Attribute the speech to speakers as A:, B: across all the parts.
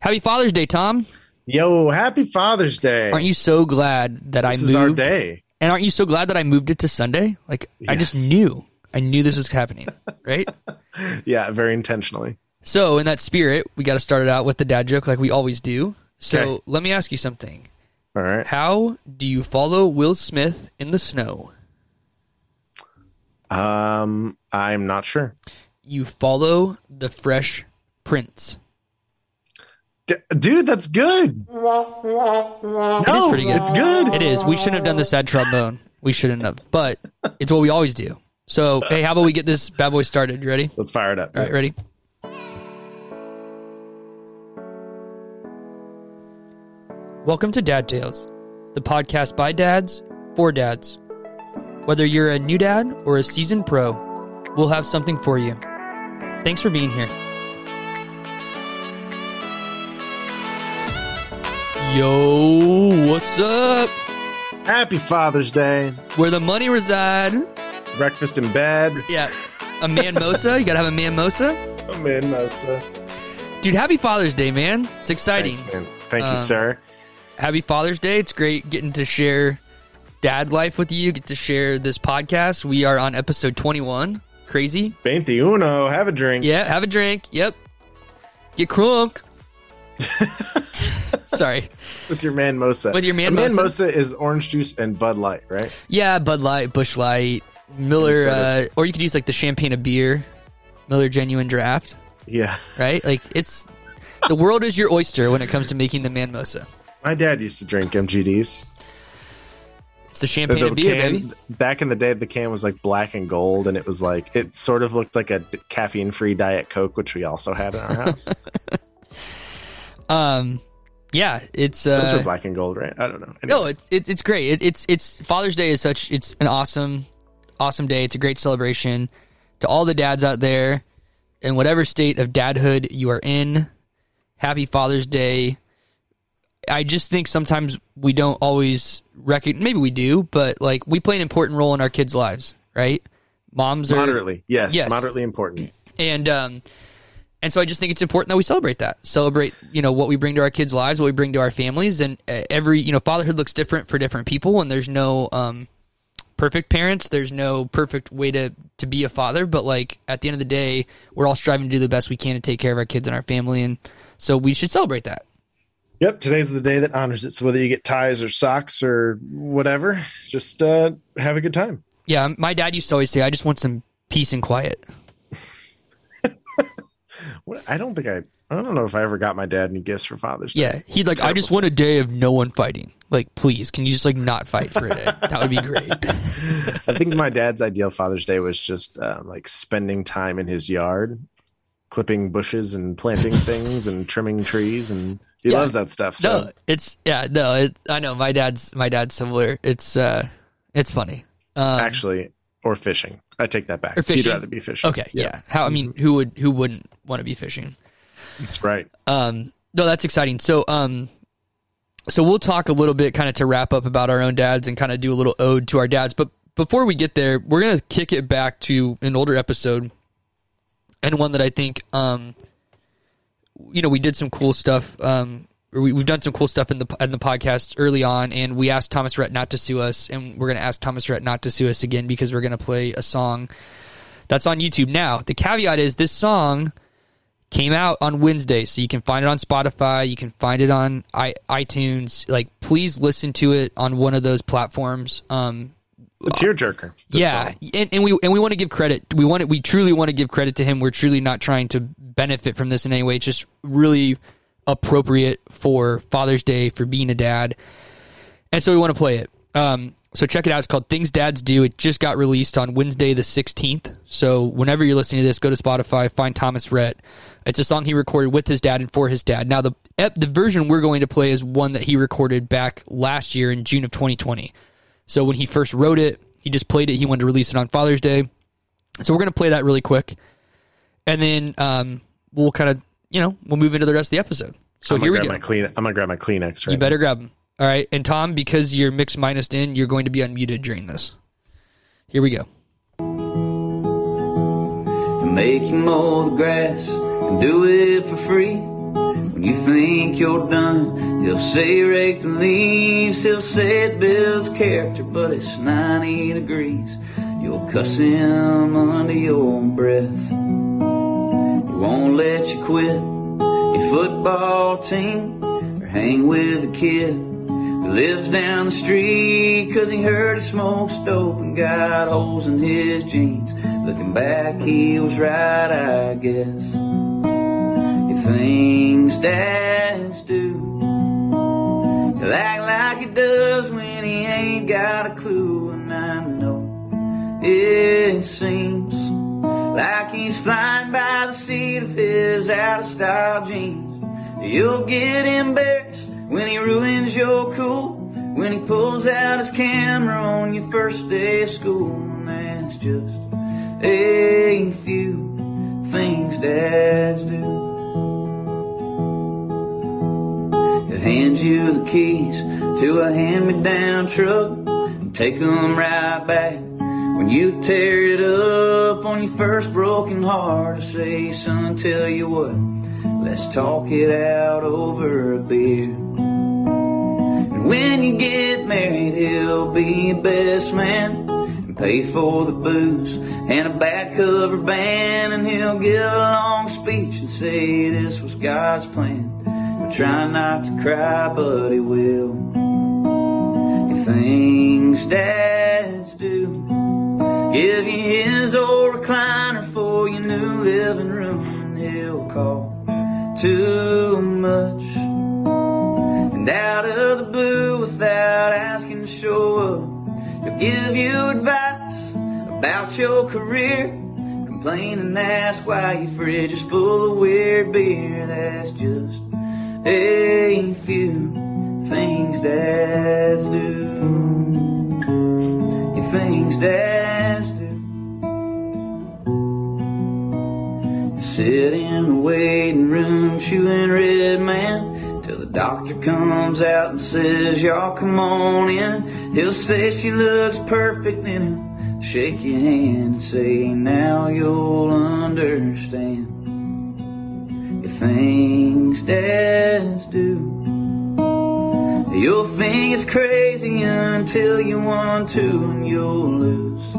A: Happy Father's Day, Tom.
B: Yo, happy Father's Day.
A: Aren't you so glad that
B: this
A: I moved?
B: is our day.
A: And aren't you so glad that I moved it to Sunday? Like I just knew. I knew this was happening, right?
B: Yeah, very intentionally.
A: so, in that spirit, we got to start it out with the dad joke like we always do. So,
B: Okay.
A: let me ask you something.
B: All right.
A: How do you follow Will Smith in the snow?
B: Um, I'm not sure.
A: You follow the Fresh Prince.
B: D- dude, that's good.
A: It is pretty good.
B: It's good.
A: It is. We shouldn't have done the sad trombone. We shouldn't have, but it's what we always do. So, hey, how about we get this bad boy started? You ready?
B: Let's fire it up.
A: All right, ready? Welcome to Dad Tales, the podcast by dads for dads. Whether you're a new dad or a seasoned pro, we'll have something for you. Thanks for being here. Yo, what's up?
B: Happy Father's Day.
A: Where the money reside?
B: Breakfast in bed.
A: Yeah, a man mosa. You gotta have a man mosa,
B: in. That's, uh,
A: dude. Happy Father's Day, man! It's exciting.
B: thanks, man. Thank
A: Um,
B: you, sir.
A: happy Father's Day. It's great getting to share dad life with you, get to share this podcast. We are on episode 21. Crazy.
B: 21. Have a drink.
A: Yeah, have a drink. Yep. Get crunk. Sorry.
B: With your man Mosa.
A: With your man
B: The man
A: Mosa.
B: Is orange juice and Bud Light, right?
A: Yeah, Bud Light, Busch Light, Miller, uh, or you could use like the champagne of beer, Miller Genuine Draft,
B: Yeah.
A: right? Like it's the world is your oyster when it comes to making the man mosa.
B: My dad used to drink MGDs.
A: It's the champagne
B: The
A: of beer,
B: can,
A: baby.
B: Back in the day, the can was like black and gold, and it was like it sort of looked like a caffeine-free Diet Coke, which we also had in our house.
A: Um, yeah, it's
B: Those
A: uh,
B: were black and gold, right? I don't know.
A: No,
B: Anyway.
A: it, it, it's great. It, it's it's Father's Day is such it's an awesome awesome day. It's a great celebration to all the dads out there in whatever state of dadhood you are in. Happy Father's Day. I just think sometimes we don't always recognize. Maybe we do, but like we play an important role in our kids' lives, right? Moms are
B: moderately, yes,
A: Yes.
B: moderately important.
A: and um and so I just think it's important that we celebrate that. Celebrate, you know, what we bring to our kids' lives, what we bring to our families, and uh, every, you know, fatherhood looks different for different people, and there's no um, perfect parents. There's no perfect way to to be a father, but like at the end of the day, we're all striving to do the best we can to take care of our kids and our family, and so we should celebrate that.
B: Yep, today's the day that honors it. So whether you get ties or socks or whatever, just uh, have a good time.
A: Yeah, my dad used to always say, "I just want some peace and quiet."
B: What, I don't think I. I don't know if I ever got my dad any gifts for Father's Day.
A: Yeah, he'd like, "I just want a day of no one fighting." Like, please, can you just like not fight for a day? That would be great.
B: I think my dad's ideal Father's Day was just uh, like spending time in his yard, clipping bushes and planting things and trimming trees, and he
A: Yeah.
B: loves that stuff. So
A: No, it's yeah, no, it, I know my dad's my dad's similar. It's uh, it's funny. Um,
B: actually, or fishing. I take that back.
A: Or fishing.
B: He'd rather be fishing.
A: okay, yeah. How I mean, who would who wouldn't want to be fishing?
B: that's right.
A: Um, no, that's exciting. So um, so we'll talk a little bit kind of to wrap up about our own dads and kind of do a little ode to our dads. But before we get there, we're gonna kick it back to an older episode and one that I think um, you know, we did some cool stuff. Um, or we, we've done some cool stuff in the in the podcast early on, and we asked Thomas Rhett not to sue us, and we're going to ask Thomas Rhett not to sue us again because we're going to play a song that's on YouTube now. The caveat is this song came out on Wednesday, so you can find it on Spotify, you can find it on I, iTunes. Like, please listen to it on one of those platforms. Um,
B: The tearjerker.
A: yeah, and, and we and we want to give credit. We want it. We truly want to give credit to him. We're truly not trying to benefit from this in any way. It's just really appropriate for Father's Day for being a dad, and so we want to play it. Um, so check it out. It's called Things Dads Do. It just got released on Wednesday the sixteenth. So whenever you're listening to this, go to Spotify, find Thomas Rhett. It's a song he recorded with his dad and for his dad. Now the the version we're going to play is one that he recorded back last year in June of 2020. So when he first wrote it, he just played it. He wanted to release it on Father's Day. So we're going to play that really quick. And then um, we'll kind of, you know, we'll move into the rest of the episode. So
B: I'm
A: here we go.
B: my clean. I'm gonna grab my Kleenex. Right
A: You better grab them. All right. And Tom, because you're mixed minused in, you're going to be unmuted during this. Here we go.
C: and make you mow the grass do it for free. When you think you're done, he'll say rake the leaves. He'll say it builds character, but it's 90 degrees. You'll cuss him under your breath. He won't let you quit your football team or hang with a kid who lives down the street cause he heard he smokes dope and got holes in his jeans. Looking back, he was right, I guess. Things dads do. He'll act like he does when he ain't got a clue, and I know it seems like he's flying by the seat of his out of style jeans. You'll get embarrassed when he ruins your cool, when he pulls out his camera on your first day of school, and that's just a few things dads do. He'll hand you the keys to a hand-me-down truck and take them right back. When you tear it up on your first broken heart, I say, son, tell you what, let's talk it out over a beer. And when you get married, he'll be best man and pay for the booze and a back cover band, and he'll give a long speech and say this was God's plan. Try not to cry, but he will. Your things dads do. Give you his old recliner for your new living room, he'll call too much. And out of the blue, without asking to show up, he'll give you advice about your career. Complain and ask why your fridge is full of weird beer. That's just a few things dads do. Your things dads do. Sit in the waiting room chewing red man till the doctor comes out and says, Y'all come on in. He'll say she looks perfect, then he'll shake your hand and say, Now you'll understand. Things dads do. You'll think it's crazy until you want to, and you'll lose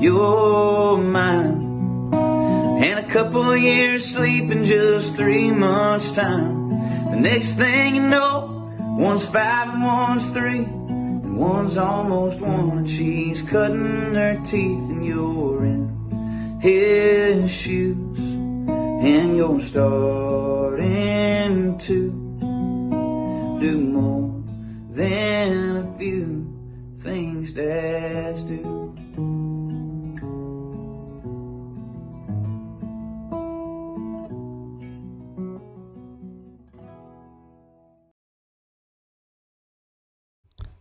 C: your mind. And a couple years sleep in just three months' time. The next thing you know, one's five and one's three, and one's almost one, and she's cutting her teeth, and you're in his shoes, and you're starting to do more than a few things dads do.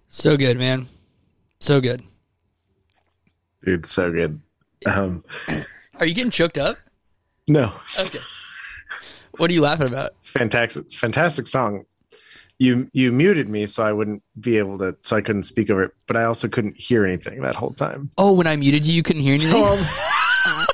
A: So good, man. So good.
B: Dude, so good. Um,
A: Are you getting choked up?
B: No,
A: Okay. What are you laughing about?
B: it's fantastic. It's a fantastic song. You you muted me so I wouldn't be able to, so I couldn't speak over it. But I also couldn't hear anything that whole time.
A: Oh, when I muted you, you couldn't hear anything.
B: So, um!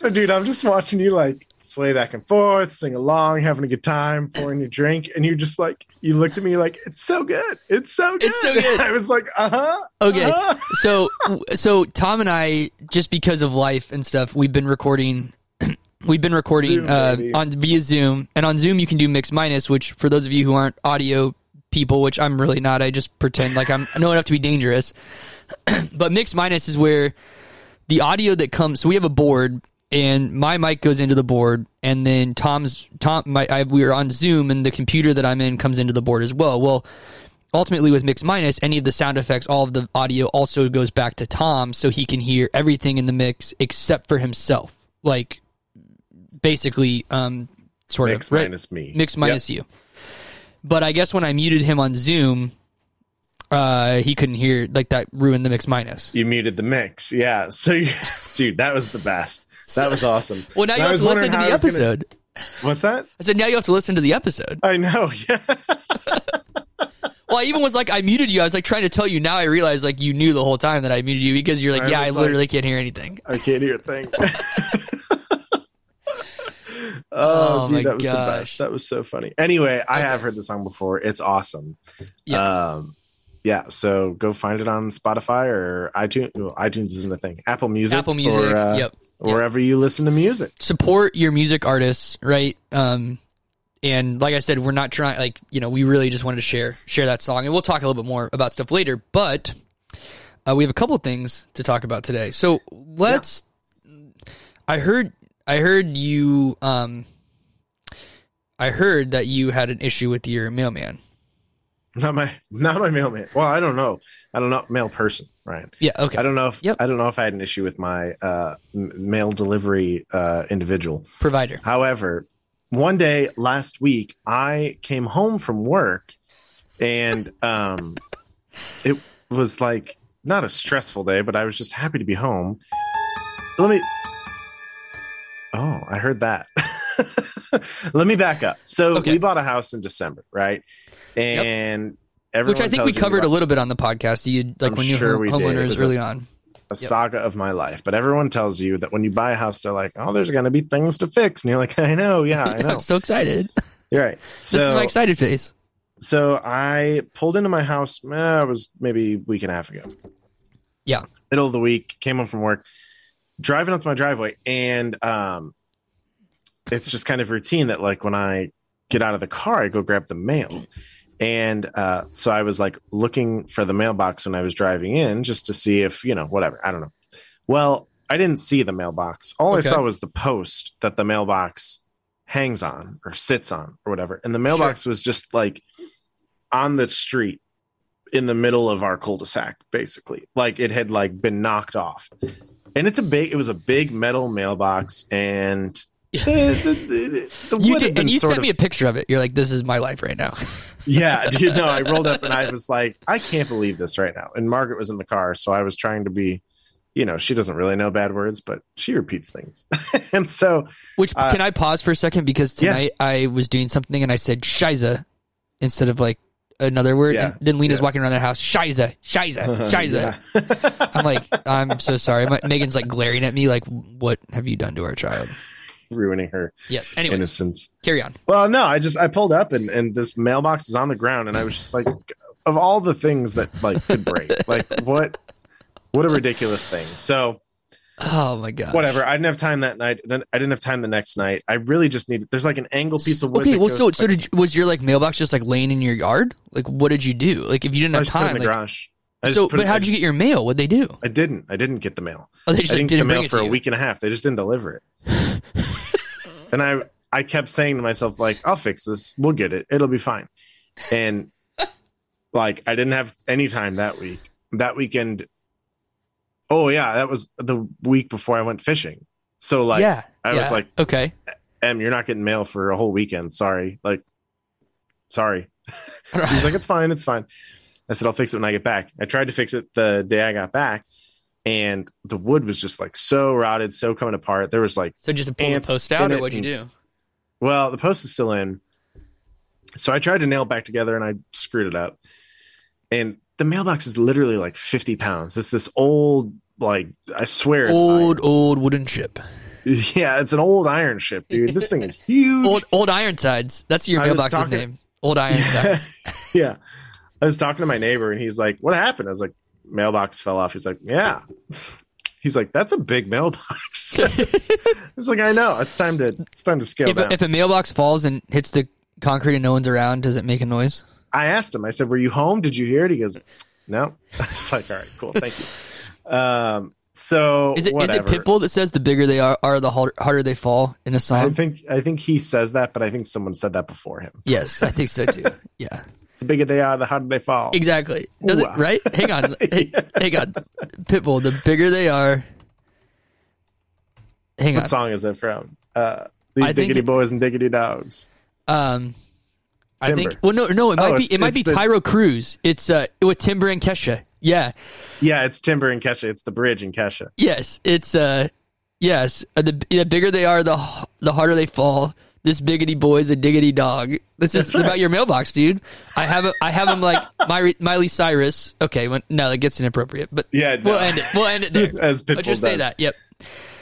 B: So, dude, I'm just watching you like sway back and forth, sing along, having a good time, pouring your drink, and you're just like, you looked at me like, it's so good, it's so good,
A: It's so good.
B: I was like, uh huh.
A: Okay,
B: uh-huh.
A: so so Tom and I, just because of life and stuff, we've been recording. We've been recording
B: Zoom,
A: uh, on via Zoom, and on Zoom you can do mix minus. Which, for those of you who aren't audio people, which I'm really not, I just pretend like I'm know enough to be dangerous. but mix minus is where the audio that comes. So we have a board, and my mic goes into the board, and then Tom's Tom. My I, we are on Zoom, and the computer that I'm in comes into the board as well. Well, ultimately with mix minus, any of the sound effects, all of the audio also goes back to Tom, so he can hear everything in the mix except for himself. Like basically, um, sort
B: Mix
A: of right?
B: minus me.
A: mix minus you. But I guess when I muted him on Zoom, uh, he couldn't hear. Like that ruined the mix minus.
B: You muted the mix, yeah. So, you, dude, that was the best. That was awesome.
A: Well, now
B: And
A: you have to listen to the
B: was gonna-
A: episode.
B: What's that?
A: I said now you have to listen to the episode.
B: I know. Yeah.
A: Well, I even was like, I muted you. I was like trying to tell you. Now I realize like you knew the whole time that I muted you because you're like,
B: I
A: yeah, I
B: was like-
A: literally can't hear anything.
B: I can't hear a thing. Oh,
A: Oh,
B: dude, that was the best. That was so funny. Anyway, I
A: Okay.
B: have heard the song before. It's awesome.
A: Yeah.
B: Um, yeah. So go find it on Spotify or iTunes. Well, iTunes isn't a thing. Apple Music.
A: Apple Music.
B: Or, uh,
A: yep.
B: Wherever you listen to music.
A: support your music artists, right? Um, and like I said, we're not trying. Like you know, we really just wanted to share share that song, and we'll talk a little bit more about stuff later. But uh, we have a couple things to talk about today. So let's. I heard. I heard you. Um, I heard that you had an issue with your mailman.
B: Not my, not my mailman. Well, I don't know. I don't know. Mail person, Ryan.
A: Yeah. Okay.
B: I don't know if
A: Yep.
B: I don't know if I had an issue with my uh, m- mail delivery uh, individual.
A: Provider.
B: However, one day last week, I came home from work, and um, it was like not a stressful day, but I was just happy to be home. Let me. Oh, I heard that. Let me back up. So
A: Okay.
B: we bought a house in December, right? And everyone
A: Which I think we covered a little bit on the podcast. You like
B: I'm
A: when you
B: sure
A: were
B: we did. It
A: homeowners early
B: a-
A: on.
B: a saga of my life. But everyone tells you that when you buy a house, they're like, "Oh, there's going to be things to fix," and you're like, "I know, yeah, I know."
A: I'm so excited.
B: You're right.
A: this is my excited face.
B: so I pulled into my house. eh, it was maybe a week and a half ago.
A: Yeah.
B: middle of the week. Came home from work, driving up to my driveway, and um, it's just kind of routine that like when I get out of the car, I go grab the mail. And uh, so I was like looking for the mailbox when I was driving in just to see if, you know, whatever. I don't know. Well, I didn't see the mailbox. All I saw was the post that the mailbox hangs on or sits on or whatever. And the mailbox was just like on the street in the middle of our cul-de-sac, basically. Like it had like been knocked off. And it's a big, it was a big metal mailbox and the, the, the, the
A: You did, and you sent
B: of-
A: me a picture of it. You're like, "This is my life right now."
B: yeah, you know, I rolled up and I was like, I can't believe this right now. And Margaret was in the car, so I was trying to be, you know, she doesn't really know bad words, but she repeats things. and so,
A: Which
B: Uh,
A: can I pause for a second because
B: yeah.
A: tonight I was doing something and I said "shiza" instead of like another word.
B: Yeah,
A: And then Lena's
B: yeah.
A: walking around the house, "shiza, shiza, shiza."
B: yeah.
A: I'm like, I'm so sorry. My, Megan's like glaring at me, like, "What have you done to our child?"
B: Ruining her
A: Yes. Anyways,
B: innocence.
A: carry on.
B: Well, no, I just I pulled up and and this mailbox is on the ground, and I was just like, of all the things that like could break, like what, what a ridiculous thing. So
A: Oh my god.
B: whatever. I didn't have time that night. Then I didn't have time the next night. I really just needed. There's like an angle piece of wood.
A: Okay, well, so so did you, was your like mailbox just like laying in your yard? Like, what did you do? Like, if you didn't
B: I
A: have
B: just put in
A: time,
B: the
A: like,
B: garage. I
A: so but how did you get your mail? What'd they do?
B: I didn't. I didn't get the mail.
A: Oh, they just
B: I didn't get
A: didn't
B: the
A: bring
B: mail
A: it
B: for a week and a half. They just didn't deliver it. And I I kept saying to myself like, I'll fix this. We'll get it. It'll be fine. And like I didn't have any time that week. That weekend Oh yeah, that was the week before I went fishing. So like
A: yeah,
B: I was like-
A: okay.
B: Em, you're not getting mail for a whole weekend. Sorry. Like sorry. He's like, it's fine, it's fine. I said, I'll fix it when I get back. I tried to fix it the day I got back, and the wood was just like so rotted, so coming apart. There was like,
A: so just pull the post out, or what'd you
B: and-
A: do?
B: well, the post is still in. So I tried to nail it back together and I screwed it up. And the mailbox is literally like 50 pounds. It's this old, like, I swear it's
A: Old, old wooden ship.
B: Yeah, it's an old iron ship, dude. This thing is huge.
A: Old, old Ironsides. That's your mailbox's
B: talking-
A: name. Old Ironsides.
B: yeah. I was talking to my neighbor and he's like, What happened? I was like, Mailbox fell off. He's like, Yeah. He's like, That's a big mailbox. I was like, I know. It's time to it's time to scale
A: if,
B: down.
A: if a mailbox falls and hits the concrete and no one's around, does it make a noise?
B: I asked him, I said, Were you home? Did you hear it? He goes, No. I was like, All right, cool, thank you. Um so
A: Is it is it Pitbull that says the bigger they are, are the harder, harder they fall in a song?
B: I think I think he says that, but I think someone said that before him.
A: yes, I think so too. Yeah,
B: The bigger they are, the harder they fall.
A: exactly. Does it right? Hang on, hey, hang on. Pitbull, the bigger they are. Hang on.
B: What song is that from? Uh these
A: I
B: diggity
A: it-
B: boys and diggity dogs.
A: Um, I think. Well, no, no. It might
B: Oh,
A: be. It might be
B: the-
A: Taio Cruz. It's uh with Timber and Kesha. Yeah.
B: Yeah, it's Timber and Kesha. It's the bridge in Kesha.
A: Yes. It's uh. Yes. Uh, the the bigger they are, the the harder they fall. This biggity boy is a diggity dog. This is
B: right.
A: about your mailbox, dude. I have a, I have him like Miley Cyrus. Okay, when, no, that gets inappropriate. But
B: Yeah, no.
A: we'll end it. We'll end it there.
B: As
A: I'll
B: Pitbull
A: just say that. Yep.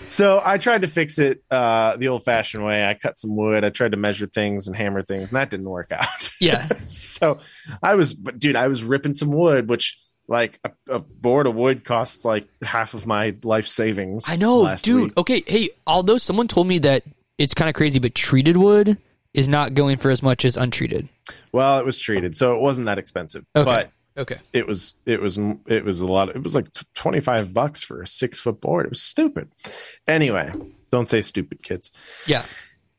B: So I tried to fix it uh, the old-fashioned way. I cut some wood. I tried to measure things and hammer things, and that didn't work out.
A: Yeah.
B: so I was, but dude, I was ripping some wood, which like a, a board of wood costs like half of my life savings.
A: I know, dude.
B: week.
A: Okay, hey, although someone told me that it's kind of crazy, but treated wood is not going for as much as untreated.
B: Well, it was treated, so it wasn't that expensive.
A: Okay.
B: But
A: Okay.
B: it was it was it was a lot. It was like twenty five bucks for a six foot board. It was stupid. Anyway, don't say stupid, kids.
A: Yeah.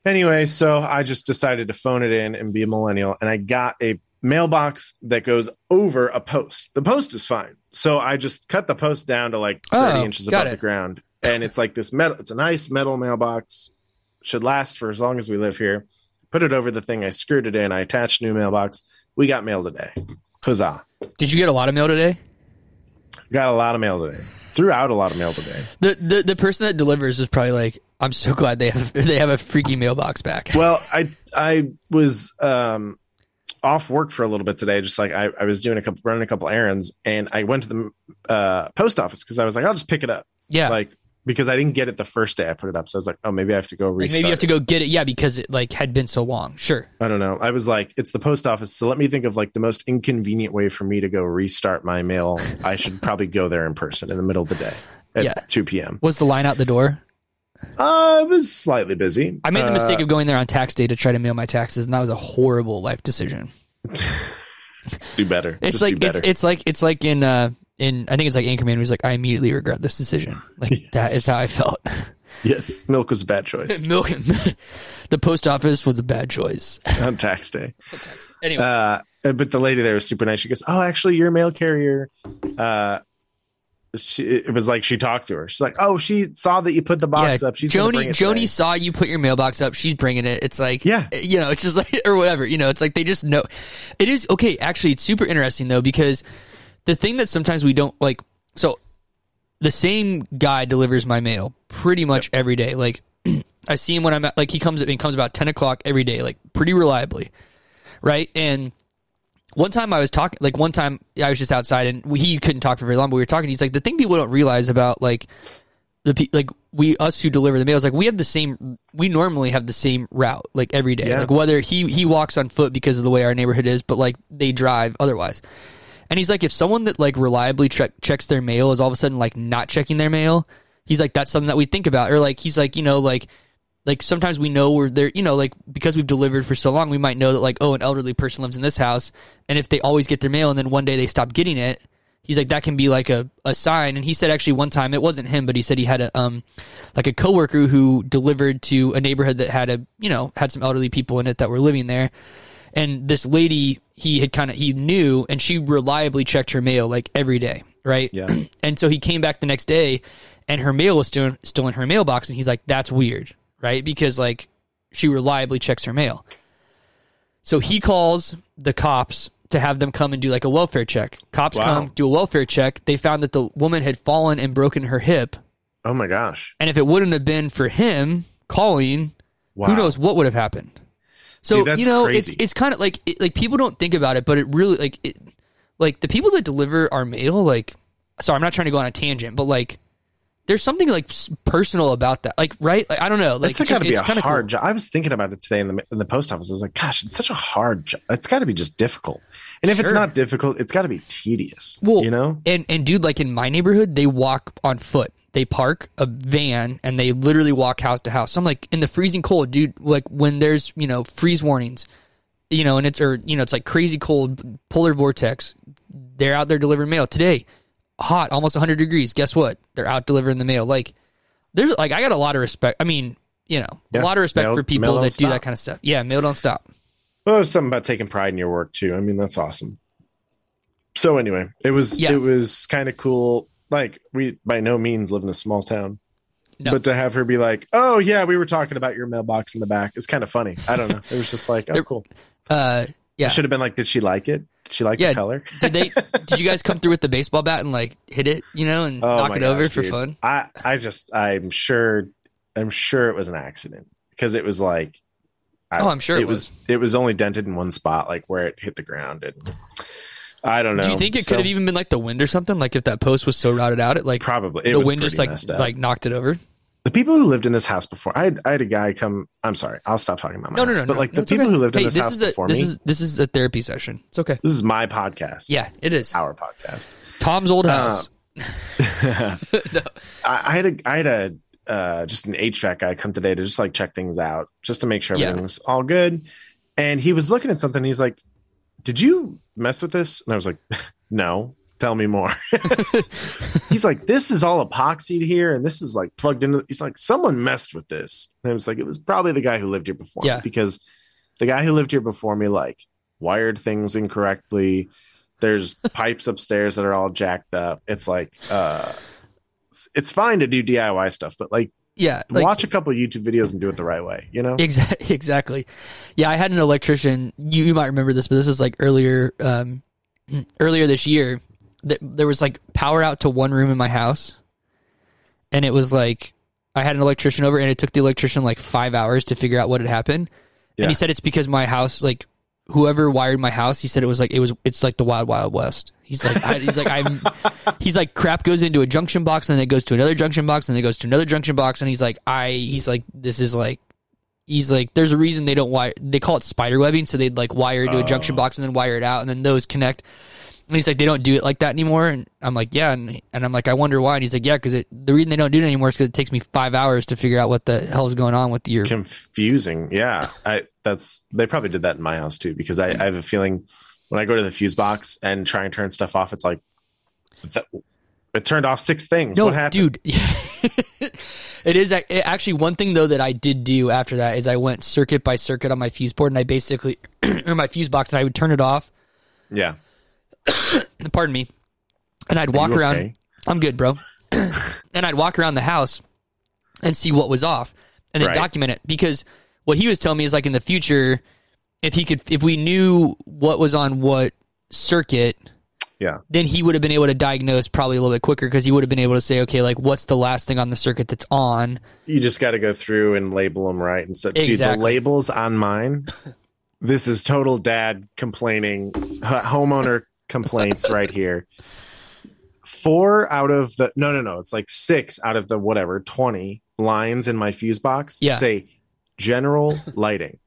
B: Anyway, so I just decided to phone it in and be a millennial, and I got a mailbox that goes over a post. The post is fine, so I just cut the post down to like thirty
A: Oh,
B: inches above
A: it.
B: the ground, and it's like this metal. It's a nice metal mailbox. Should last for as long as we live here. Put it over the thing. I screwed it in. I attached new mailbox. We got mail today. Huzzah!
A: Did you get a lot of mail today?
B: Got a lot of mail today. Threw out a lot of mail today.
A: The the, the person that delivers is probably like, I'm so glad they have they have a freaky mailbox back.
B: Well, I I was um off work for a little bit today. Just like I, I was doing a couple running a couple errands, and I went to the uh, post office because I was like, I'll just pick it up.
A: Yeah.
B: Like because I didn't get it the first day I put it up, so I was like, oh, maybe I have to go
A: Like,
B: restart.
A: maybe you have to go get it. Yeah, because it like had been so long. Sure.
B: I don't know. I was like, it's the post office, so let me think of like the most inconvenient way for me to go restart my mail. I should probably go there in person in the middle of the day at
A: Yeah.
B: two p.m.
A: Was the line out the door?
B: Uh, it was slightly busy.
A: I made the
B: Uh,
A: mistake of going there on tax day to try to mail my taxes, and that was a horrible life decision.
B: do better.
A: It's
B: Just
A: like
B: do
A: it's it's like it's like in uh in I think it's like Anchorman who's like I immediately regret this decision. Like that is how I felt.
B: yes, milk was a bad choice
A: Milk the post office was a bad choice.
B: on tax day.
A: Anyway,
B: Uh, but the lady there was super nice. She goes, "Oh, actually, your mail carrier." Uh, she, it was like she talked to her. She's like, "Oh, she saw that you put the box up. She's
A: Joni Joni
B: today."
A: saw you put your mailbox up. She's bringing it. It's like
B: Yeah.
A: you know, it's just like or whatever. You know, it's like they just know. It is okay. Actually, it's super interesting though because the thing that sometimes we don't like. So the same guy delivers my mail pretty much every day. Like I see him when I'm at, like he comes he comes about ten o'clock every day, like pretty reliably, right? And one time I was talking, like one time I was just outside and we, he couldn't talk for very long, but we were talking. He's like, the thing people don't realize about like the pe- like we us who deliver the mail is like we have the same. We normally have the same route like every day.
B: Yeah.
A: Like whether he he walks on foot because of the way our neighborhood is, but like they drive otherwise. And he's like, if someone that like reliably checks their mail is all of a sudden like not checking their mail, he's like, that's something that we think about. Or like, he's like, you know, like, like sometimes we know we're there, you know, like because we've delivered for so long, we might know that like, oh, an elderly person lives in this house. And if they always get their mail and then one day they stop getting it, he's like, that can be like a, a sign. And he said actually one time, it wasn't him, but he said he had a, um, like a coworker who delivered to a neighborhood that had a, you know, had some elderly people in it that were living there and this lady he had kind of he knew and she reliably checked her mail like every day right
B: Yeah.
A: and so he came back the next day and her mail was still still in her mailbox and he's like that's weird right because like she reliably checks her mail so he calls the cops to have them come and do like a welfare check cops
B: Wow.
A: come do a welfare check they found that the woman had fallen and broken her hip
B: Oh my gosh!
A: and if it wouldn't have been for him calling
B: Wow.
A: who knows what would have happened so
B: Dude,
A: you know
B: crazy.
A: it's it's kind of like it, like people don't think about it but it really like it, like the people that deliver our mail like sorry i'm not trying to go on a tangent but like there's something like personal about that like right like i don't know like
B: it's
A: just-
B: got to be a hard
A: cool.
B: job. I was thinking about it today in the in the post office. I was like, gosh, it's such a hard job. It's got to be just difficult. And if it's not difficult, it's got to be tedious.
A: well
B: you know,
A: and and dude like in my neighborhood they walk on foot they park a van and they literally walk house to house so i'm like in the freezing cold dude like when there's you know freeze warnings you know and it's or you know it's like crazy cold polar vortex they're out there delivering mail today hot almost 100 degrees guess what they're out delivering the mail like there's like i got a lot of respect i mean you know
B: Yeah.
A: a lot of respect
B: Mail-
A: for people that do that kind of stuff yeah mail don't stop
B: well, there's something about taking pride in your work too. I mean, that's awesome. So anyway, it was
A: Yeah.
B: it was kind of cool. Like we by no means live in a small town.
A: No.
B: But to have her be like, "Oh yeah, we were talking about your mailbox in the back," it's kind of funny. I don't know. It was just like, "Oh, cool."
A: uh yeah
B: It should have been like, "Did she like it? Did she like
A: Yeah.
B: the color?"
A: did they did you guys come through with the baseball bat and like hit it you know and
B: Oh
A: knock it over
B: gosh,
A: for fun
B: I I just I'm sure I'm sure it was an accident because it was like I-
A: Oh, I'm sure it
B: was. It was only dented in one spot, like where it hit the ground, and I don't know.
A: Do you think it
B: So,
A: could have even been like the wind or something? Like if that post was so routed out, it like
B: probably it
A: the
B: was
A: wind just like like knocked it over.
B: the people who lived in this house before? I had, I had a guy come. I'm sorry, I'll stop talking about my
A: No, no,
B: house.
A: no.
B: but like
A: no,
B: the people
A: okay.
B: who lived
A: hey,
B: in this,
A: this
B: house
A: is a,
B: before
A: this
B: me.
A: is this is a therapy session. It's okay.
B: this is my podcast.
A: Yeah, it is.
B: our podcast.
A: Tom's old
B: Uh,
A: house.
B: I, I had a I had a uh, just an HVAC guy come today to just like check things out, just to make sure
A: Yeah.
B: everything was all good. And he was looking at something. He's like, "Did you mess with this?" And I was like, "No." Tell me more. he's like, "This is all epoxied here, and this is like plugged into." He's like, "Someone messed with this." And I was like, "It was probably the guy who lived here before
A: Yeah.
B: me because the guy who lived here before me like wired things incorrectly." There's pipes upstairs that are all jacked up. It's like uh it's- it's fine to do DIY stuff, but like,
A: yeah, like,
B: watch a couple YouTube videos and do it the right way, you know?
A: Exactly. Exactly. Yeah, I had an electrician. You, you might remember this, but this was like earlier, um, earlier this year. That there was like power out to one room in my house, and it was like I had an electrician over, and it took the electrician like five hours to figure out what had happened.
B: Yeah.
A: And he said it's because my house, like whoever wired my house, he said it was like it was it's like the wild wild west. He's like I, he's like I'm he's like crap goes into a junction box and then it goes to another junction box and then it goes to another junction box and he's like I he's like this is like he's like there's a reason they don't wire they call it spider webbing so they'd like wire into a junction oh. box and then wire it out and then those connect and he's like they don't do it like that anymore and i'm like yeah and, and i'm like i wonder why and he's like yeah because the reason they don't do it anymore is because it takes me five hours to figure out what the hell's going on with your
B: Confusing. Yeah. I that's they probably did that in my house too, because I, I have a feeling when I go to the fuse box and try and turn stuff off, it's like it turned off six things.
A: no
B: what happened?
A: dude it is it- actually one thing though that i did do after that is i went circuit by circuit on my fuse board and i basically or my fuse box and i would turn it off
B: Yeah.
A: pardon me and i'd walk around
B: okay?
A: i'm good bro and i'd walk around the house and see what was off and then
B: Right.
A: document it because what he was telling me is like in the future if he could if we knew what was on what circuit
B: Yeah.
A: then he would have been able to diagnose probably a little bit quicker because he would have been able to say okay like what's the last thing on the circuit that's on
B: You just got to go through and label them right. And so, dude, the labels on mine, this is total dad complaining, homeowner complaints right here. Four out of the, no, no, no, it's like six out of the whatever, 20 lines in my fuse box
A: Yeah.
B: say general lighting.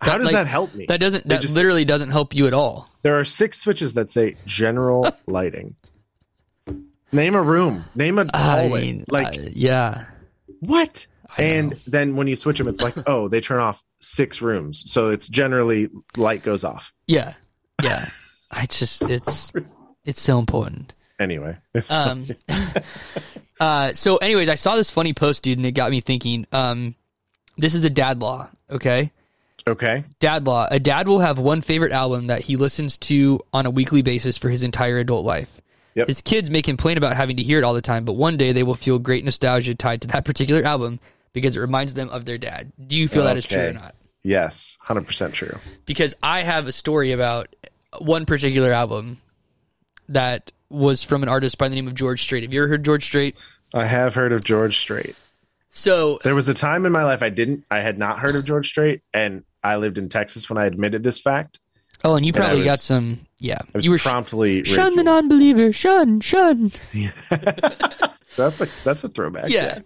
B: How does
A: like,
B: that help me?
A: that doesn't that
B: just-
A: literally doesn't help you at all
B: there are six switches that say general lighting. Name a room, name a hallway.
A: mean,
B: like,
A: uh, yeah
B: What?
A: I
B: And
A: know.
B: then when you switch them, it's like, oh, they turn off six rooms. So it's generally light goes off.
A: yeah yeah i just it's it's so important
B: Anyway, it's
A: um uh so anyways i saw this funny post dude and it got me thinking um this is a dad law okay
B: okay.
A: dad law a dad will have one favorite album that he listens to on a weekly basis for his entire adult life
B: Yep.
A: his kids may complain about having to hear it all the time but one day they will feel great nostalgia tied to that particular album because it reminds them of their dad do you feel that is true or not
B: Yes, hundred percent true.
A: because I have a story about one particular album that was from an artist by the name of George Strait. Have you ever heard George Strait?
B: I have heard of George Strait.
A: So
B: There was a time in my life I didn't. I had not heard of George Strait, and I lived in Texas when I admitted this fact.
A: Oh, and you probably
B: was-
A: got some. Yeah, you were sh-
B: promptly
A: shun the non-believer. Shun, shun.
B: So that's a that's a throwback.
A: Yeah.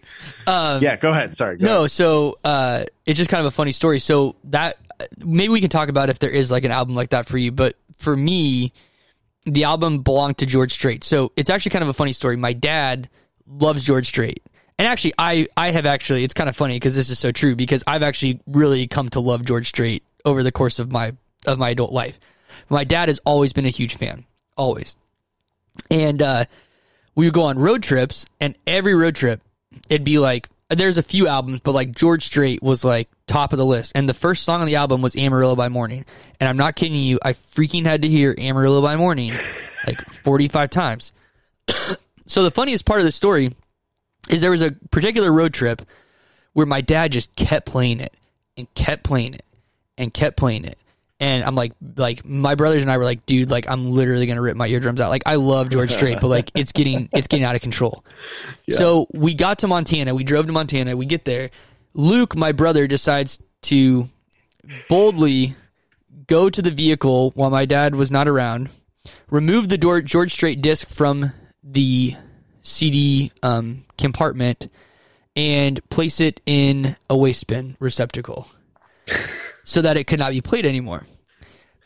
A: Um,
B: Yeah. Go ahead. Sorry. Go
A: No,
B: ahead.
A: so uh, it's just kind of a funny story. So that maybe we can talk about if there is like an album like that for you. But for me, the album belonged to George Strait. So it's actually kind of a funny story. My dad loves George Strait. And actually, I, I have actually, it's kind of funny because this is so true because I've actually really come to love George Strait over the course of my, of my adult life. My dad has always been a huge fan. Always. And, uh, we would go on road trips and every road trip it'd be like there's a few albums but like george strait was like top of the list and the first song on the album was amarillo by morning and i'm not kidding you i freaking had to hear amarillo by morning like 45 times so the funniest part of the story is there was a particular road trip where my dad just kept playing it and kept playing it and kept playing it and I'm like, like my brothers and I were like, dude, like I'm literally gonna rip my eardrums out. Like I love George Strait, but like it's getting it's getting out of control. So we got to Montana. We drove to Montana. We get there. Luke, my brother, decides to boldly go to the vehicle while my dad was not around, remove the door, George Strait disc from the CD um, compartment, and place it in a waste bin receptacle so that it could not be played anymore.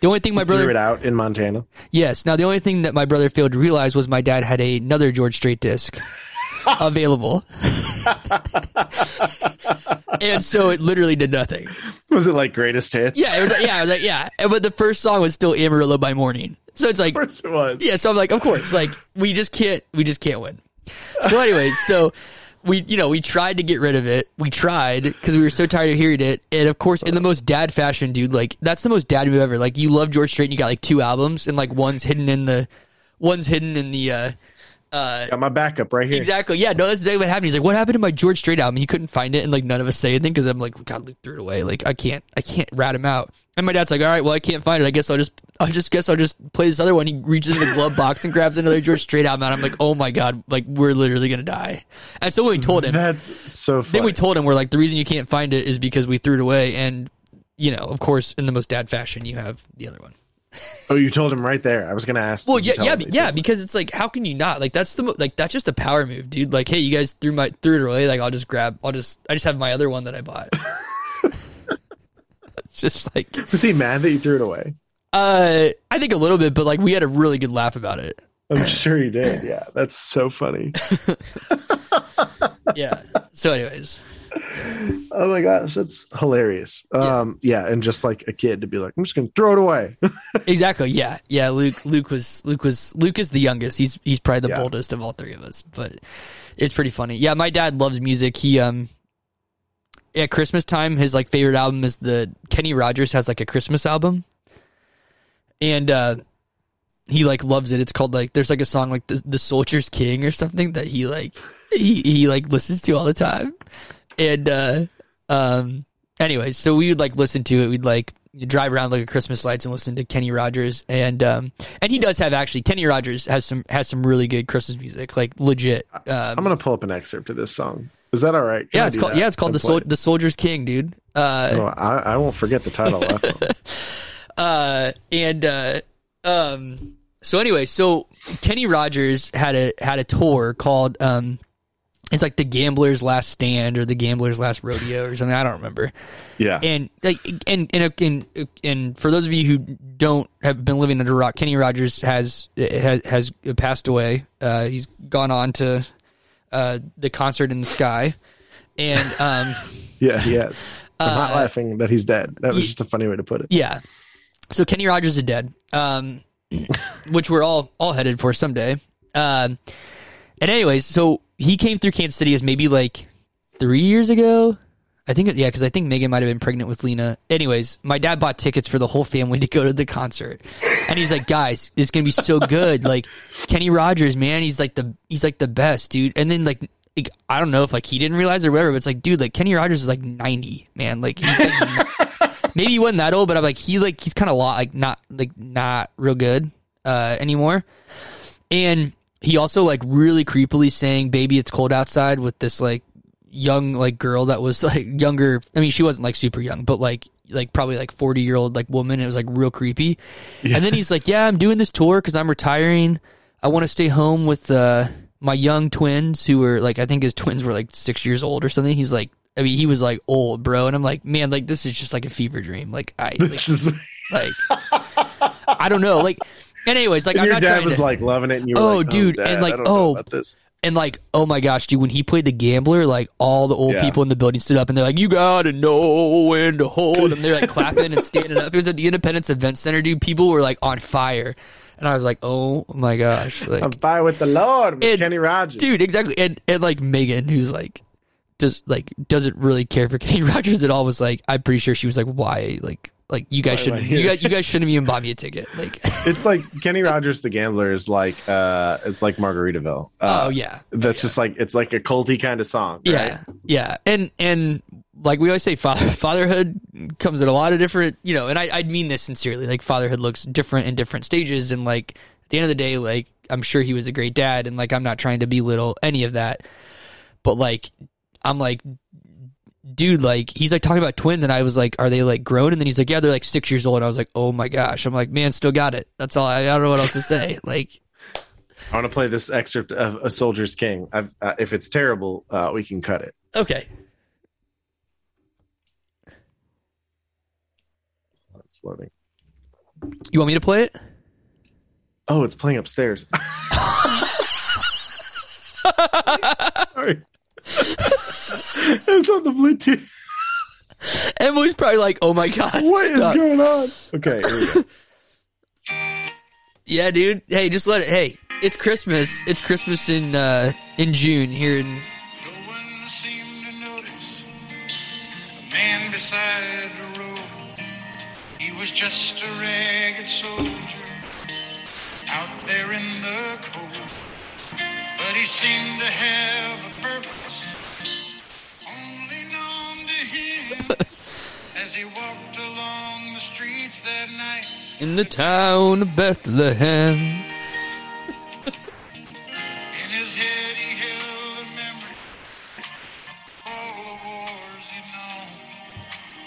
A: The only thing my brother Threw
B: it out in Montana.
A: Yes. Now the only thing that my brother failed to realize was my dad had another George Strait disc available, and so it literally did nothing.
B: Was it like greatest hits?
A: Yeah, it was. Like, yeah, I was like, yeah. But the first song was still Amarillo by Morning, so it's like,
B: Of course it was.
A: yeah. So I'm like, of course, like we just can't, we just can't win. So, anyways, so we, you know, we tried to get rid of it. We tried because we were so tired of hearing it, and of course, in the most dad fashion, dude. Like that's the most dad move ever. Like you love George Strait, and you got like two albums, and like one's hidden in the, one's hidden in the. uh
B: Got my backup right here.
A: Exactly. Yeah. No, that's exactly what happened. He's like, "What happened to my George Strait album?" He couldn't find it, and like none of us say anything because I'm like, "God, Luke threw it away. Like, I can't, I can't rat him out." And my dad's like, "All right, well, I can't find it. I guess I'll just, I'll just guess I'll just play this other one." He reaches in the glove box and grabs another George Strait out. and I'm like, "Oh my god, like we're literally gonna die." And so we told him,
B: That's so funny.
A: then we told him we're like, the reason you can't find it is because we threw it away, and you know, of course, in the most dad fashion, you have the other one.
B: oh, you told him right there. I was gonna ask.
A: Well, yeah, yeah,
B: him
A: be-
B: that
A: yeah, because it's like, how can you not? Like, that's the mo- like that's just a power move, dude. Like, hey, you guys threw my threw it away. Like, I'll just grab. I'll just I just have my other one that I bought. it's just like,
B: Was he mad that you threw it away?
A: Uh, I think a little bit, but like we had a really good laugh about it.
B: I'm sure he did. Yeah, that's so funny.
A: Yeah. so, anyways,
B: Oh my gosh, that's hilarious. Um, yeah, and just like a kid to be like, I'm just gonna throw it away.
A: exactly. Yeah, yeah. Luke, Luke was Luke was Luke is the youngest. He's he's probably the
B: Yeah.
A: boldest of all three of us, but it's pretty funny. Yeah, my dad loves music. He um. At Christmas time, his like favorite album is the Kenny Rogers has like a Christmas album, and uh he like loves it. It's called like there's like a song like the the Soldier's King or something that he like he he like listens to all the time, and uh um anyway, so we would like listen to it. We'd like drive around like a Christmas lights and listen to Kenny Rogers, and um and he does have actually Kenny Rogers has some has some really good Christmas music, like legit. Um,
B: I'm gonna pull up an excerpt of this song. Is that all right? Can
A: yeah,
B: I
A: it's called
B: that?
A: yeah, it's called the
B: And
A: Sol- the Soldier's King, dude. Uh,
B: No, I, I won't forget the title. of that song.
A: uh and uh um so anyway so kenny rogers had a had a tour called um it's like the gambler's last stand or the gambler's last rodeo or something i don't remember
B: Yeah,
A: and like and and and, and for those of you who don't have been living under a rock kenny rogers has has, has passed away uh he's gone on to uh the concert in the sky and um
B: yeah, yes. I'm not
A: Uh,
B: laughing that he's dead. That was just a funny way to put it.
A: Yeah. So Kenny Rogers is dead, um, which we're all all headed for someday. Um, and anyways, so he came through Kansas City as maybe like three years ago. I think yeah, because I think Megan might have been pregnant with Lena. Anyways, my dad bought tickets for the whole family to go to the concert, and he's like, "Guys, it's gonna be so good." Like Kenny Rogers, man, he's like the he's like the best, dude. And then like. like, I don't know if like he didn't realize or whatever, but it's like, dude, like Kenny Rogers is like ninety, man. Like he's like, maybe he wasn't that old, but I'm like he like he's kind of like not like not real good uh anymore. And he also like really creepily saying "Baby, it's cold outside" with this like young like girl that was like younger. I mean, she wasn't like super young, but like like probably like 40 year old like woman. It was like real creepy. And then he's like, "Yeah, I'm doing this tour because I'm retiring. I want to stay home with uh my young twins who were like I think his twins were like six years old or something." He's like. I mean, he was like old, bro, and I'm like, man, like this is just like a fever dream. Like I, like,
B: This is.
A: like I don't know. Like, and anyways, like
B: And
A: I'm
B: your dad was
A: to,
B: like loving it, and you were
A: Oh,
B: like, oh,
A: dude,
B: Dad,
A: and, like,
B: I don't know
A: oh, and like, oh my gosh, dude, when he played the gambler, like all the old
B: Yeah.
A: people in the building stood up and they're like, "You gotta know when to hold," and they're like clapping and standing up. It was at the Independence Event Center, dude. People were like on fire, and I was like, "Oh my gosh!" Like,
B: I'm fire with the Lord, with
A: And-
B: Kenny Rogers.
A: dude, exactly. And and like Megan, who's like does like doesn't really care for Kenny Rogers at all, was like, I'm pretty sure she was like, "Why?" Like. Like you guys
B: Why
A: shouldn't, you guys, you guys shouldn't even buy me a ticket. Like,
B: It's like Kenny Rogers, the gambler, is like uh, it's like Margaritaville. Uh,
A: oh yeah,
B: that's just like it's like a culty kind of song. Right?
A: Yeah, yeah, and and like we always say, father, fatherhood comes in a lot of different, you know. And I I mean this sincerely. Like fatherhood looks different in different stages, and like at the end of the day, like I'm sure he was a great dad, and like I'm not trying to belittle any of that, but like I'm like dude, like he's like talking about twins, and I was like, are they like grown? And then he's like, yeah, they're like six years old. And I was like, oh my gosh. I'm like, man, still got it. That's all. I, I don't know what else to say. like,
B: I want to play this excerpt of A Soldier's King. I've, uh, if it's terrible, uh, we can cut it.
A: okay,
B: It's loading.
A: you want me to play it?
B: Oh, it's playing upstairs. Sorry. It's on the Bluetooth.
A: Emily's probably like, oh my god,
B: What is
A: stop.
B: going on? Okay, here we go.
A: Yeah, dude. Hey, just let it. Hey, it's Christmas. It's Christmas in uh in June here in.
D: No one seemed to notice the man beside the road. He was just a ragged soldier out there in the cold. But he seemed to have a purpose as he walked along the streets that night.
A: In the town of Bethlehem.
D: In his head he held a memory of all the wars he'd known.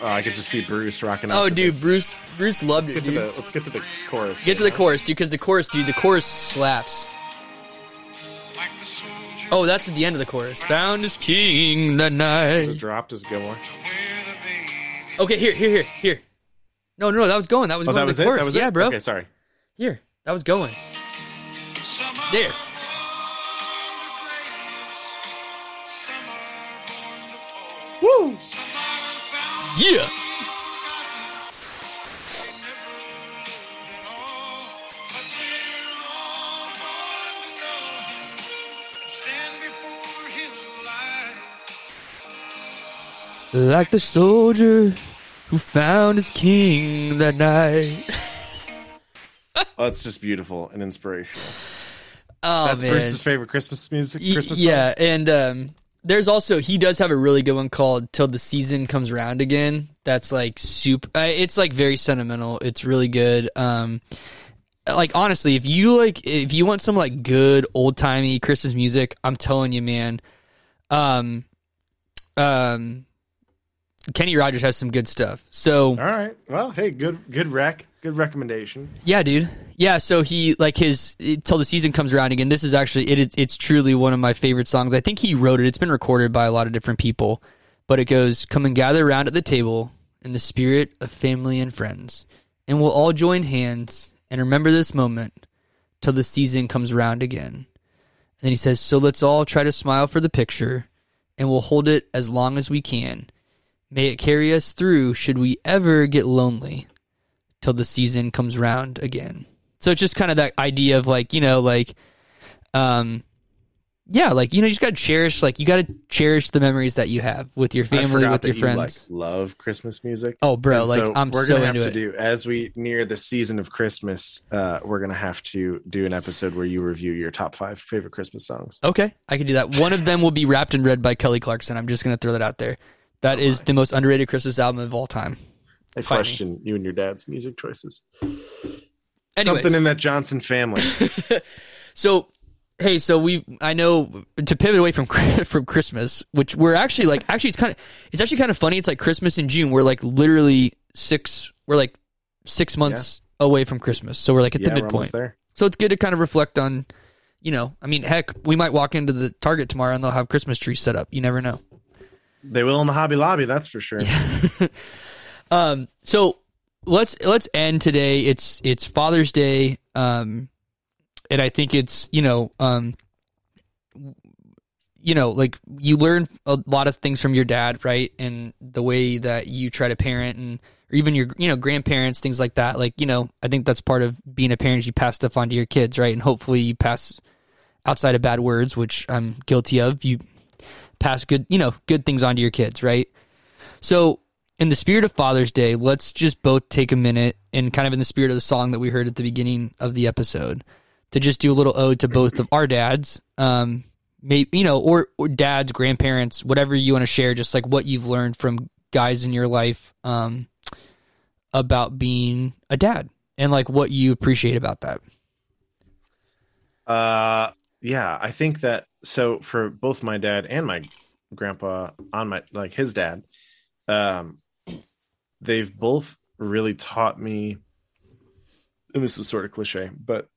B: Oh, I could just see Bruce rocking out.
A: Oh,
B: to
A: dude,
B: this.
A: Bruce Bruce loved
B: Let's
A: it,
B: get,
A: dude.
B: the, let's get to the chorus.
A: Get to the chorus, dude, because the chorus, dude, the chorus slaps.
D: Like the
A: Oh, that's at the end of the chorus. Bound is king the
B: Is it
A: night.
B: dropped? Does it
A: Okay, here, here, here, here. No, no, no, that was going. That was
B: Oh,
A: going
B: that was
A: the
B: it.
A: chorus.
B: That was
A: yeah,
B: it?
A: bro.
B: Okay, sorry.
A: Here, that was going. There.
D: born to
A: Like the soldier who found his king that night.
B: Oh, it's just beautiful and inspirational.
A: Oh
B: That's
A: man.
B: Bruce's favorite Christmas music.
A: Y-
B: Christmas song?
A: yeah, and um, there's also he does have a really good one called "Till the Season Comes Round Again." That's like super. Uh, it's like very sentimental. It's really good. Um, like honestly, if you like, if you want some like good old timey Christmas music, I'm telling you, man. Um, um, Kenny Rogers has some good stuff. So
B: All right. Well, hey, good, good rec, good recommendation.
A: Yeah, dude. Yeah, so he like his till the season comes around again. This is actually it. is- It's truly one of my favorite songs. I think he wrote it. It's been recorded by a lot of different people, but it goes, "Come and gather around at the table in the spirit of family and friends, and we'll all join hands and remember this moment till the season comes around again." And then he says, "So let's all try to smile for the picture, and we'll hold it as long as we can. May it carry us through should we ever get lonely." till the season comes round again. So it's just kind of that idea of like, you know, like, um, yeah, like, you know, you just got to cherish, like, you got to cherish the memories that you have with your family, with your
B: you,
A: friends.
B: like, love Christmas music.
A: oh, bro,
B: And
A: like,
B: so
A: I'm
B: we're
A: so
B: gonna have to
A: it.
B: do as we near the season of Christmas. Uh, we're gonna have to do an episode where you review your top five favorite Christmas songs.
A: Okay, I can do that. One of them will be Wrapped in Red by Kelly Clarkson. I'm just going to throw that out there. That
B: Oh
A: is the most underrated Christmas album of all time.
B: I
A: Fight me.
B: question you and your dad's music choices.
A: Anyways,
B: Something in that Johnson family.
A: So, hey, so we I know to pivot away from from Christmas, which we're actually like actually it's kind of it's actually kind of funny. It's like Christmas in June. We're like literally six. We're like six months away from Christmas, so we're like at
B: yeah,
A: the
B: we're
A: midpoint.
B: there.
A: So it's good to kind of reflect on, you know, I mean, heck, we might walk into the Target tomorrow and they'll have Christmas trees set up. You never know.
B: They will in the Hobby Lobby, that's for sure.
A: Um, so let's let's end today. It's it's Father's Day. Um, and I think it's you know um, you know like you learn a lot of things from your dad, right? And the way that you try to parent and or even your you know grandparents, things like that. Like you know, I think that's part of being a parent. You pass stuff on to your kids, right? And hopefully you pass outside of bad words, which I'm guilty of. You pass good you know good things on to your kids, right? So, in the spirit of Father's Day, let's just both take a minute and kind of in the spirit of the song that we heard at the beginning of the episode to just do a little ode to both of our dads, um, maybe you know, or or dads, grandparents, whatever you want to share, just like what you've learned from guys in your life um, about being a dad and like what you appreciate about that.
B: Uh, yeah, I think that so for both my dad and my grandpa on my like his dad. Um, they've both really taught me, and this is sort of cliche, but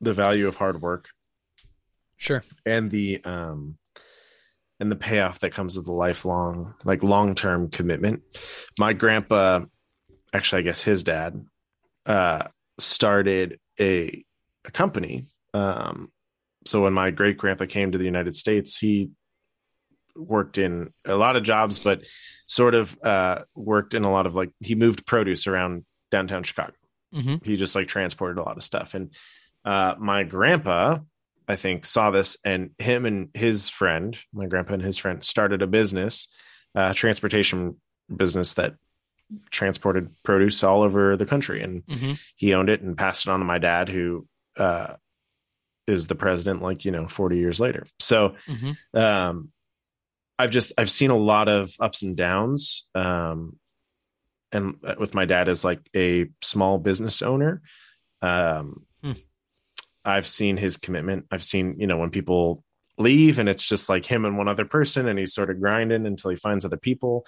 B: the value of hard work
A: Sure.
B: and the um and the payoff that comes with the lifelong like long-term commitment my grandpa actually i guess his dad uh started a a company um so when my great grandpa came to the united states he worked in a lot of jobs but sort of uh worked in a lot of like he moved produce around downtown chicago.
A: Hmm
B: he just like transported a lot of stuff. And uh my grandpa i think saw this and him and his friend my grandpa and his friend started a business uh transportation business that transported produce all over the country. And
A: hmm
B: he owned it and passed it on to my dad who uh is the president like you know 40 years later. So
A: hmm
B: um i've just i've seen a lot of ups and downs um and with my dad as like a small business owner. Um
A: Hmm.
B: i've seen his commitment. I've seen you know when people leave and it's just like him and one other person and he's sort of grinding until he finds other people.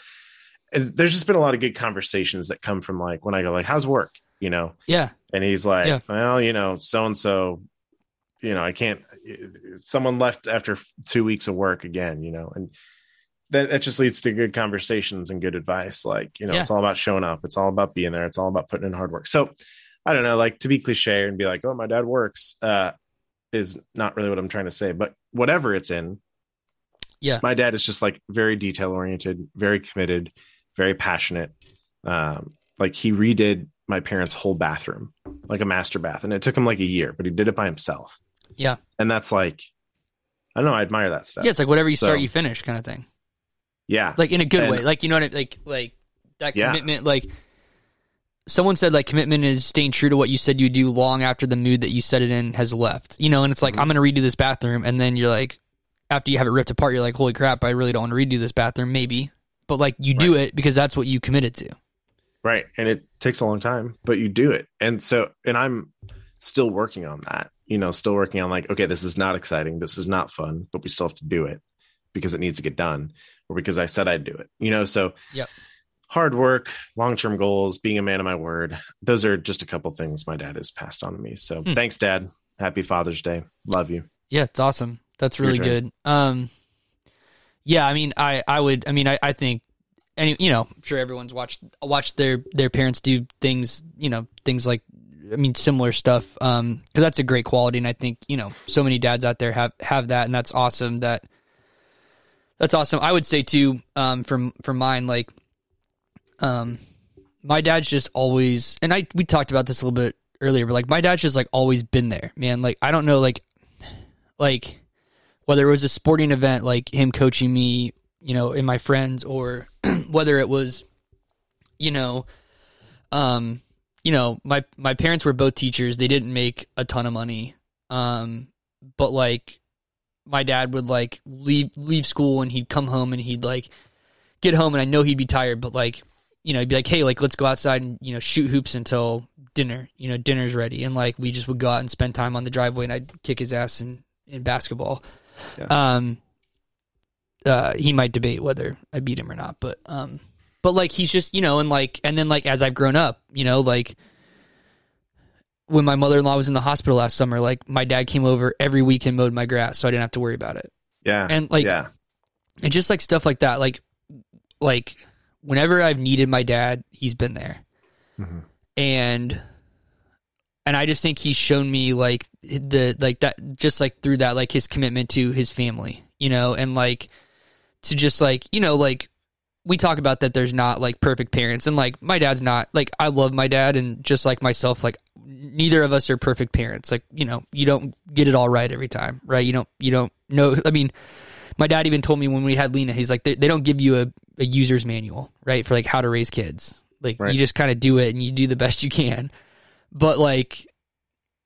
B: And there's just been a lot of good conversations that come from like when i go like how's work? You know?
A: Yeah.
B: and he's like,
A: Yeah.
B: well, you know, so and so, you know, I can't. Someone left after two weeks of work again, you know, and that that just leads to good conversations and good advice. Like, you know,
A: Yeah.
B: it's all about showing up. It's all about being there. It's all about putting in hard work. So, I don't know, like to be cliche and be like, oh, my dad works, uh, is not really what I'm trying to say. But whatever it's in,
A: Yeah.
B: my dad is just like very detail oriented, very committed, very passionate. Um, like he redid my parents' whole bathroom, like a master bath, and it took him like a year, but he did it by himself.
A: Yeah.
B: and that's like, I don't know, I admire that stuff.
A: Yeah. It's like whatever you start, you finish kind of thing.
B: yeah,
A: Like in a good
B: And-
A: way. Like, you know what I Like, like that
B: Yeah.
A: commitment, like, someone said like commitment is staying true to what you said you do long after the mood that you set it in has left you know and it's like
B: Mhm.
A: i'm gonna redo this bathroom and then you're like after you have it ripped apart you're like holy crap i really don't want to redo this bathroom maybe but like you do it because that's what you committed to
B: right. And it takes a long time, but you do it. And so, and I'm still working on that. You know, still working on like, okay, this is not exciting, this is not fun, but we still have to do it because it needs to get done, or because I said I'd do it. You know, so
A: Yep.
B: hard work, long term goals, being a man of my word. Those are just a couple things my dad has passed on to me. So
A: Hmm.
B: thanks, Dad. Happy Father's Day. Love you.
A: yeah it's awesome that's really good um yeah i mean i i would i mean i, I think any you know I'm sure everyone's watched watched their their parents do things you know things like i mean similar stuff um because that's a great quality and i think you know so many dads out there have have that and that's awesome that that's awesome. I would say too um from from mine like um my dad's just always and i we talked about this a little bit earlier but like my dad's just like always been there man. Like i don't know like like whether it was a sporting event like him coaching me you know and my friends or whether it was you know um you know my my parents were both teachers. They didn't make a ton of money. Um but like my dad would like leave leave school and he'd come home and he'd like get home and I know he'd be tired but like you know he'd be like hey like let's go outside and you know shoot hoops until dinner. You know dinner's ready. And like we just would go out and spend time on the driveway and I'd kick his ass in in basketball. Um uh he might debate whether I beat him or not but um but like he's just you know and like and then like as I've grown up you know like when my mother-in-law was in the hospital last summer like my dad came over every week and mowed my grass so I didn't have to worry about it
B: Yeah.
A: And, like,
B: yeah.
A: and just like stuff like that like like whenever I've needed my dad he's been there
B: Mhm.
A: and and I just think he's shown me like the like that just like through that like his commitment to his family you know and like to just like you know like we talk about that there's not like perfect parents and like my dad's not like I love my dad and just like myself like neither of us are perfect parents. Like you know you don't get it all right every time right? You don't you don't know I mean my dad even told me when we had Lena he's like they, they don't give you a, a user's manual right for like how to raise kids. Like
B: Right.
A: you just kind of do it and you do the best you can. But like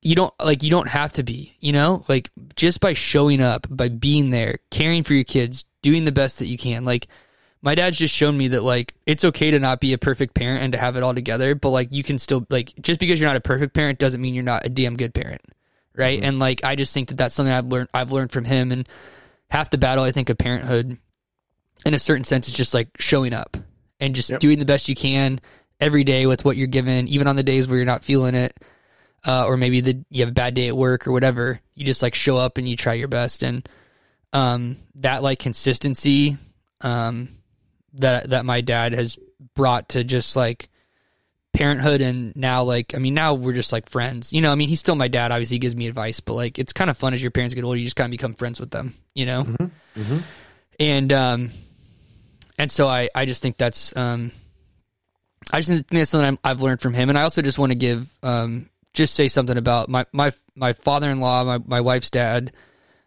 A: you don't like you don't have to be you know? Like just by showing up by being there caring for your kids doing the best that you can like my dad's just shown me that like it's okay to not be a perfect parent and to have it all together but like you can still like just because you're not a perfect parent doesn't mean you're not a damn good parent right and like i just think that that's something i've learned i've learned from him and half the battle i think of parenthood in a certain sense, is just like showing up and just
B: Yep.
A: doing the best you can every day with what you're given, even on the days where you're not feeling it, uh, or maybe the you have a bad day at work or whatever. You just like show up and you try your best, and um, that like consistency um, that that my dad has brought to just like parenthood and now like I mean now we're just like friends. You know, I mean he's still my dad, obviously he gives me advice, but like it's kind of fun as your parents get older, you just kind of become friends with them, you know? And um and so I I just think that's um I just think that's something I'm, I've learned from him, and I also just want to give um just say something about my my my father in law, my my wife's dad,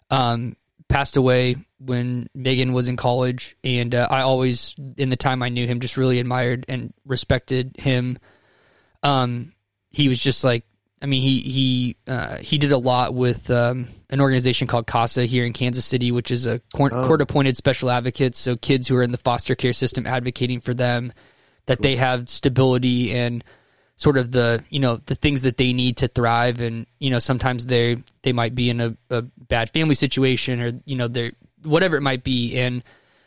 A: um passed away when Megan was in college, and uh, I always in the time I knew him just really admired and respected him. Um, he was just like I mean he he uh, he did a lot with um, an organization called CASA here in Kansas City, which is a court appointed special advocates, so kids who are in the foster care system advocating for them that they have stability and sort of the you know the things that they need to thrive. And you know sometimes they they might be in a, a bad family situation or you know they're whatever it might be. And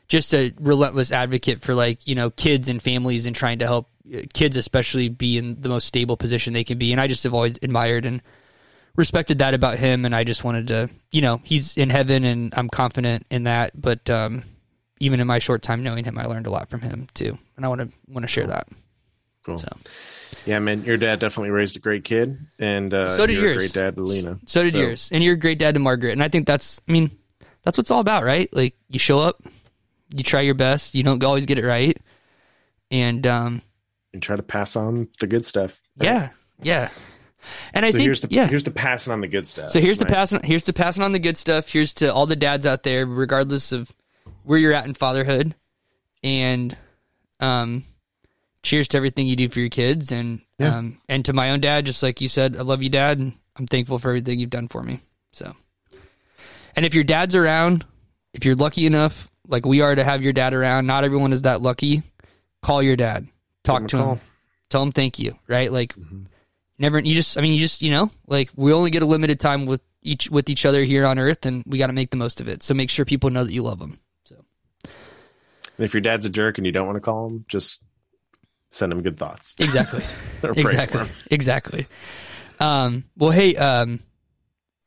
A: just a relentless advocate for like you know kids and families and trying to help uh, kids especially be in the most stable position they can be. And i just have always admired and respected that about him. And i just wanted to you know he's in heaven and i'm confident in that. But um even in my short time knowing him i learned a lot from him too. And i want to want to share that.
B: Cool.
A: So.
B: Yeah, man, your dad definitely raised a great kid, and uh,
A: So did
B: you're
A: yours.
B: A great dad to Lena.
A: So did yours. And you're a great dad to Margaret. And I think that's, I mean, that's what it's all about, right? Like you show up, you try your best, you don't always get it right. And, um,
B: And try to pass on the good stuff.
A: yeah, yeah. And I
B: So
A: think,
B: here's the
A: yeah.
B: here's the passing on the good stuff.
A: so here's the passing, here's the passing on the good stuff. Here's to all the dads out there, regardless of where you're at in fatherhood. And, um, cheers to everything you do for your kids. And,
B: Yeah.
A: um, and to my own dad, just like you said, I love you, dad. And I'm thankful for everything you've done for me. So, and if your dad's around, if you're lucky enough, like we are to have your dad around, not everyone is that lucky. Call your dad, talk
B: him a
A: to
B: call.
A: him, tell him thank you, right? Like, never, you just, I mean, you just, you know, like we only get a limited time with each, with each other here on earth and we got to make the most of it. So make sure people know that you love them. So,
B: And if your dad's a jerk and you don't want to call him, just send him good thoughts.
A: exactly.
B: Or pray for
A: exactly. Exactly. Um, well, hey, um,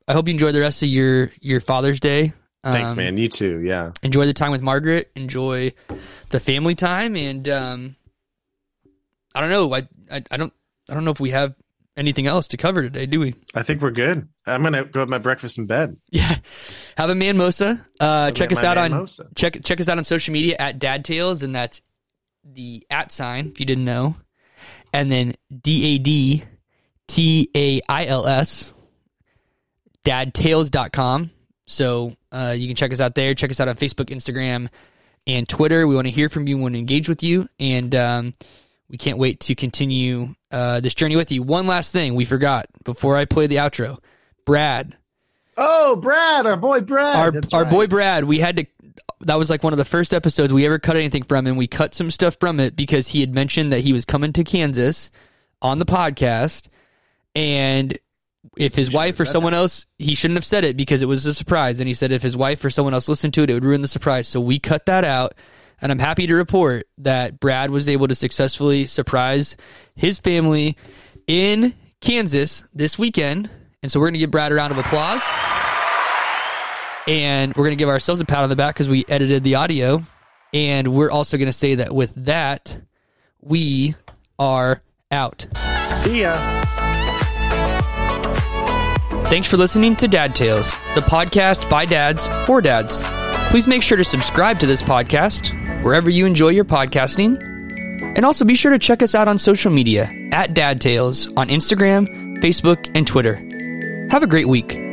A: I hope you enjoy the rest of your, your Father's Day.
B: Thanks,
A: Um,
B: man. You too. Yeah.
A: enjoy the time with Margaret, enjoy the family time, and um, I don't know. I, I I don't I don't know if we have anything else to cover today, do we?
B: I think we're good. I'm gonna go have my breakfast in bed.
A: Yeah, have a man mosa. Uh, check us out on check check us out on social media at Dad Tales, and that's the at sign if you didn't know, and then D A D T A I L S dadtales.com. So uh, you can check us out there. Check us out on Facebook, Instagram, and Twitter. We want to hear from you. We want to engage with you. And um, we can't wait to continue uh, this journey with you. One last thing we forgot before I play the outro. Brad,
B: Oh, Brad, our boy Brad.
A: our
B: That's
A: our
B: right.
A: boy Brad, we had to. That was like one of the first episodes we ever cut anything from, and we cut some stuff from it because he had mentioned that he was coming to Kansas on the podcast, and if his wife or someone else, he shouldn't have said it because it was a surprise. And he said if his wife or someone else listened to it, it would ruin the surprise. So we cut that out, and I'm happy to report that Brad was able to successfully surprise his family in Kansas this weekend. And so we're going to give Brad a round of applause and we're going to give ourselves a pat on the back because we edited the audio. And we're also going to say that with that, we are out.
B: See ya.
A: Thanks for listening to Dad Tales, the podcast by dads for dads. Please make sure to subscribe to this podcast wherever you enjoy your podcasting. And also be sure to check us out on social media at Dad Tales on Instagram, Facebook, and Twitter. Have a great week.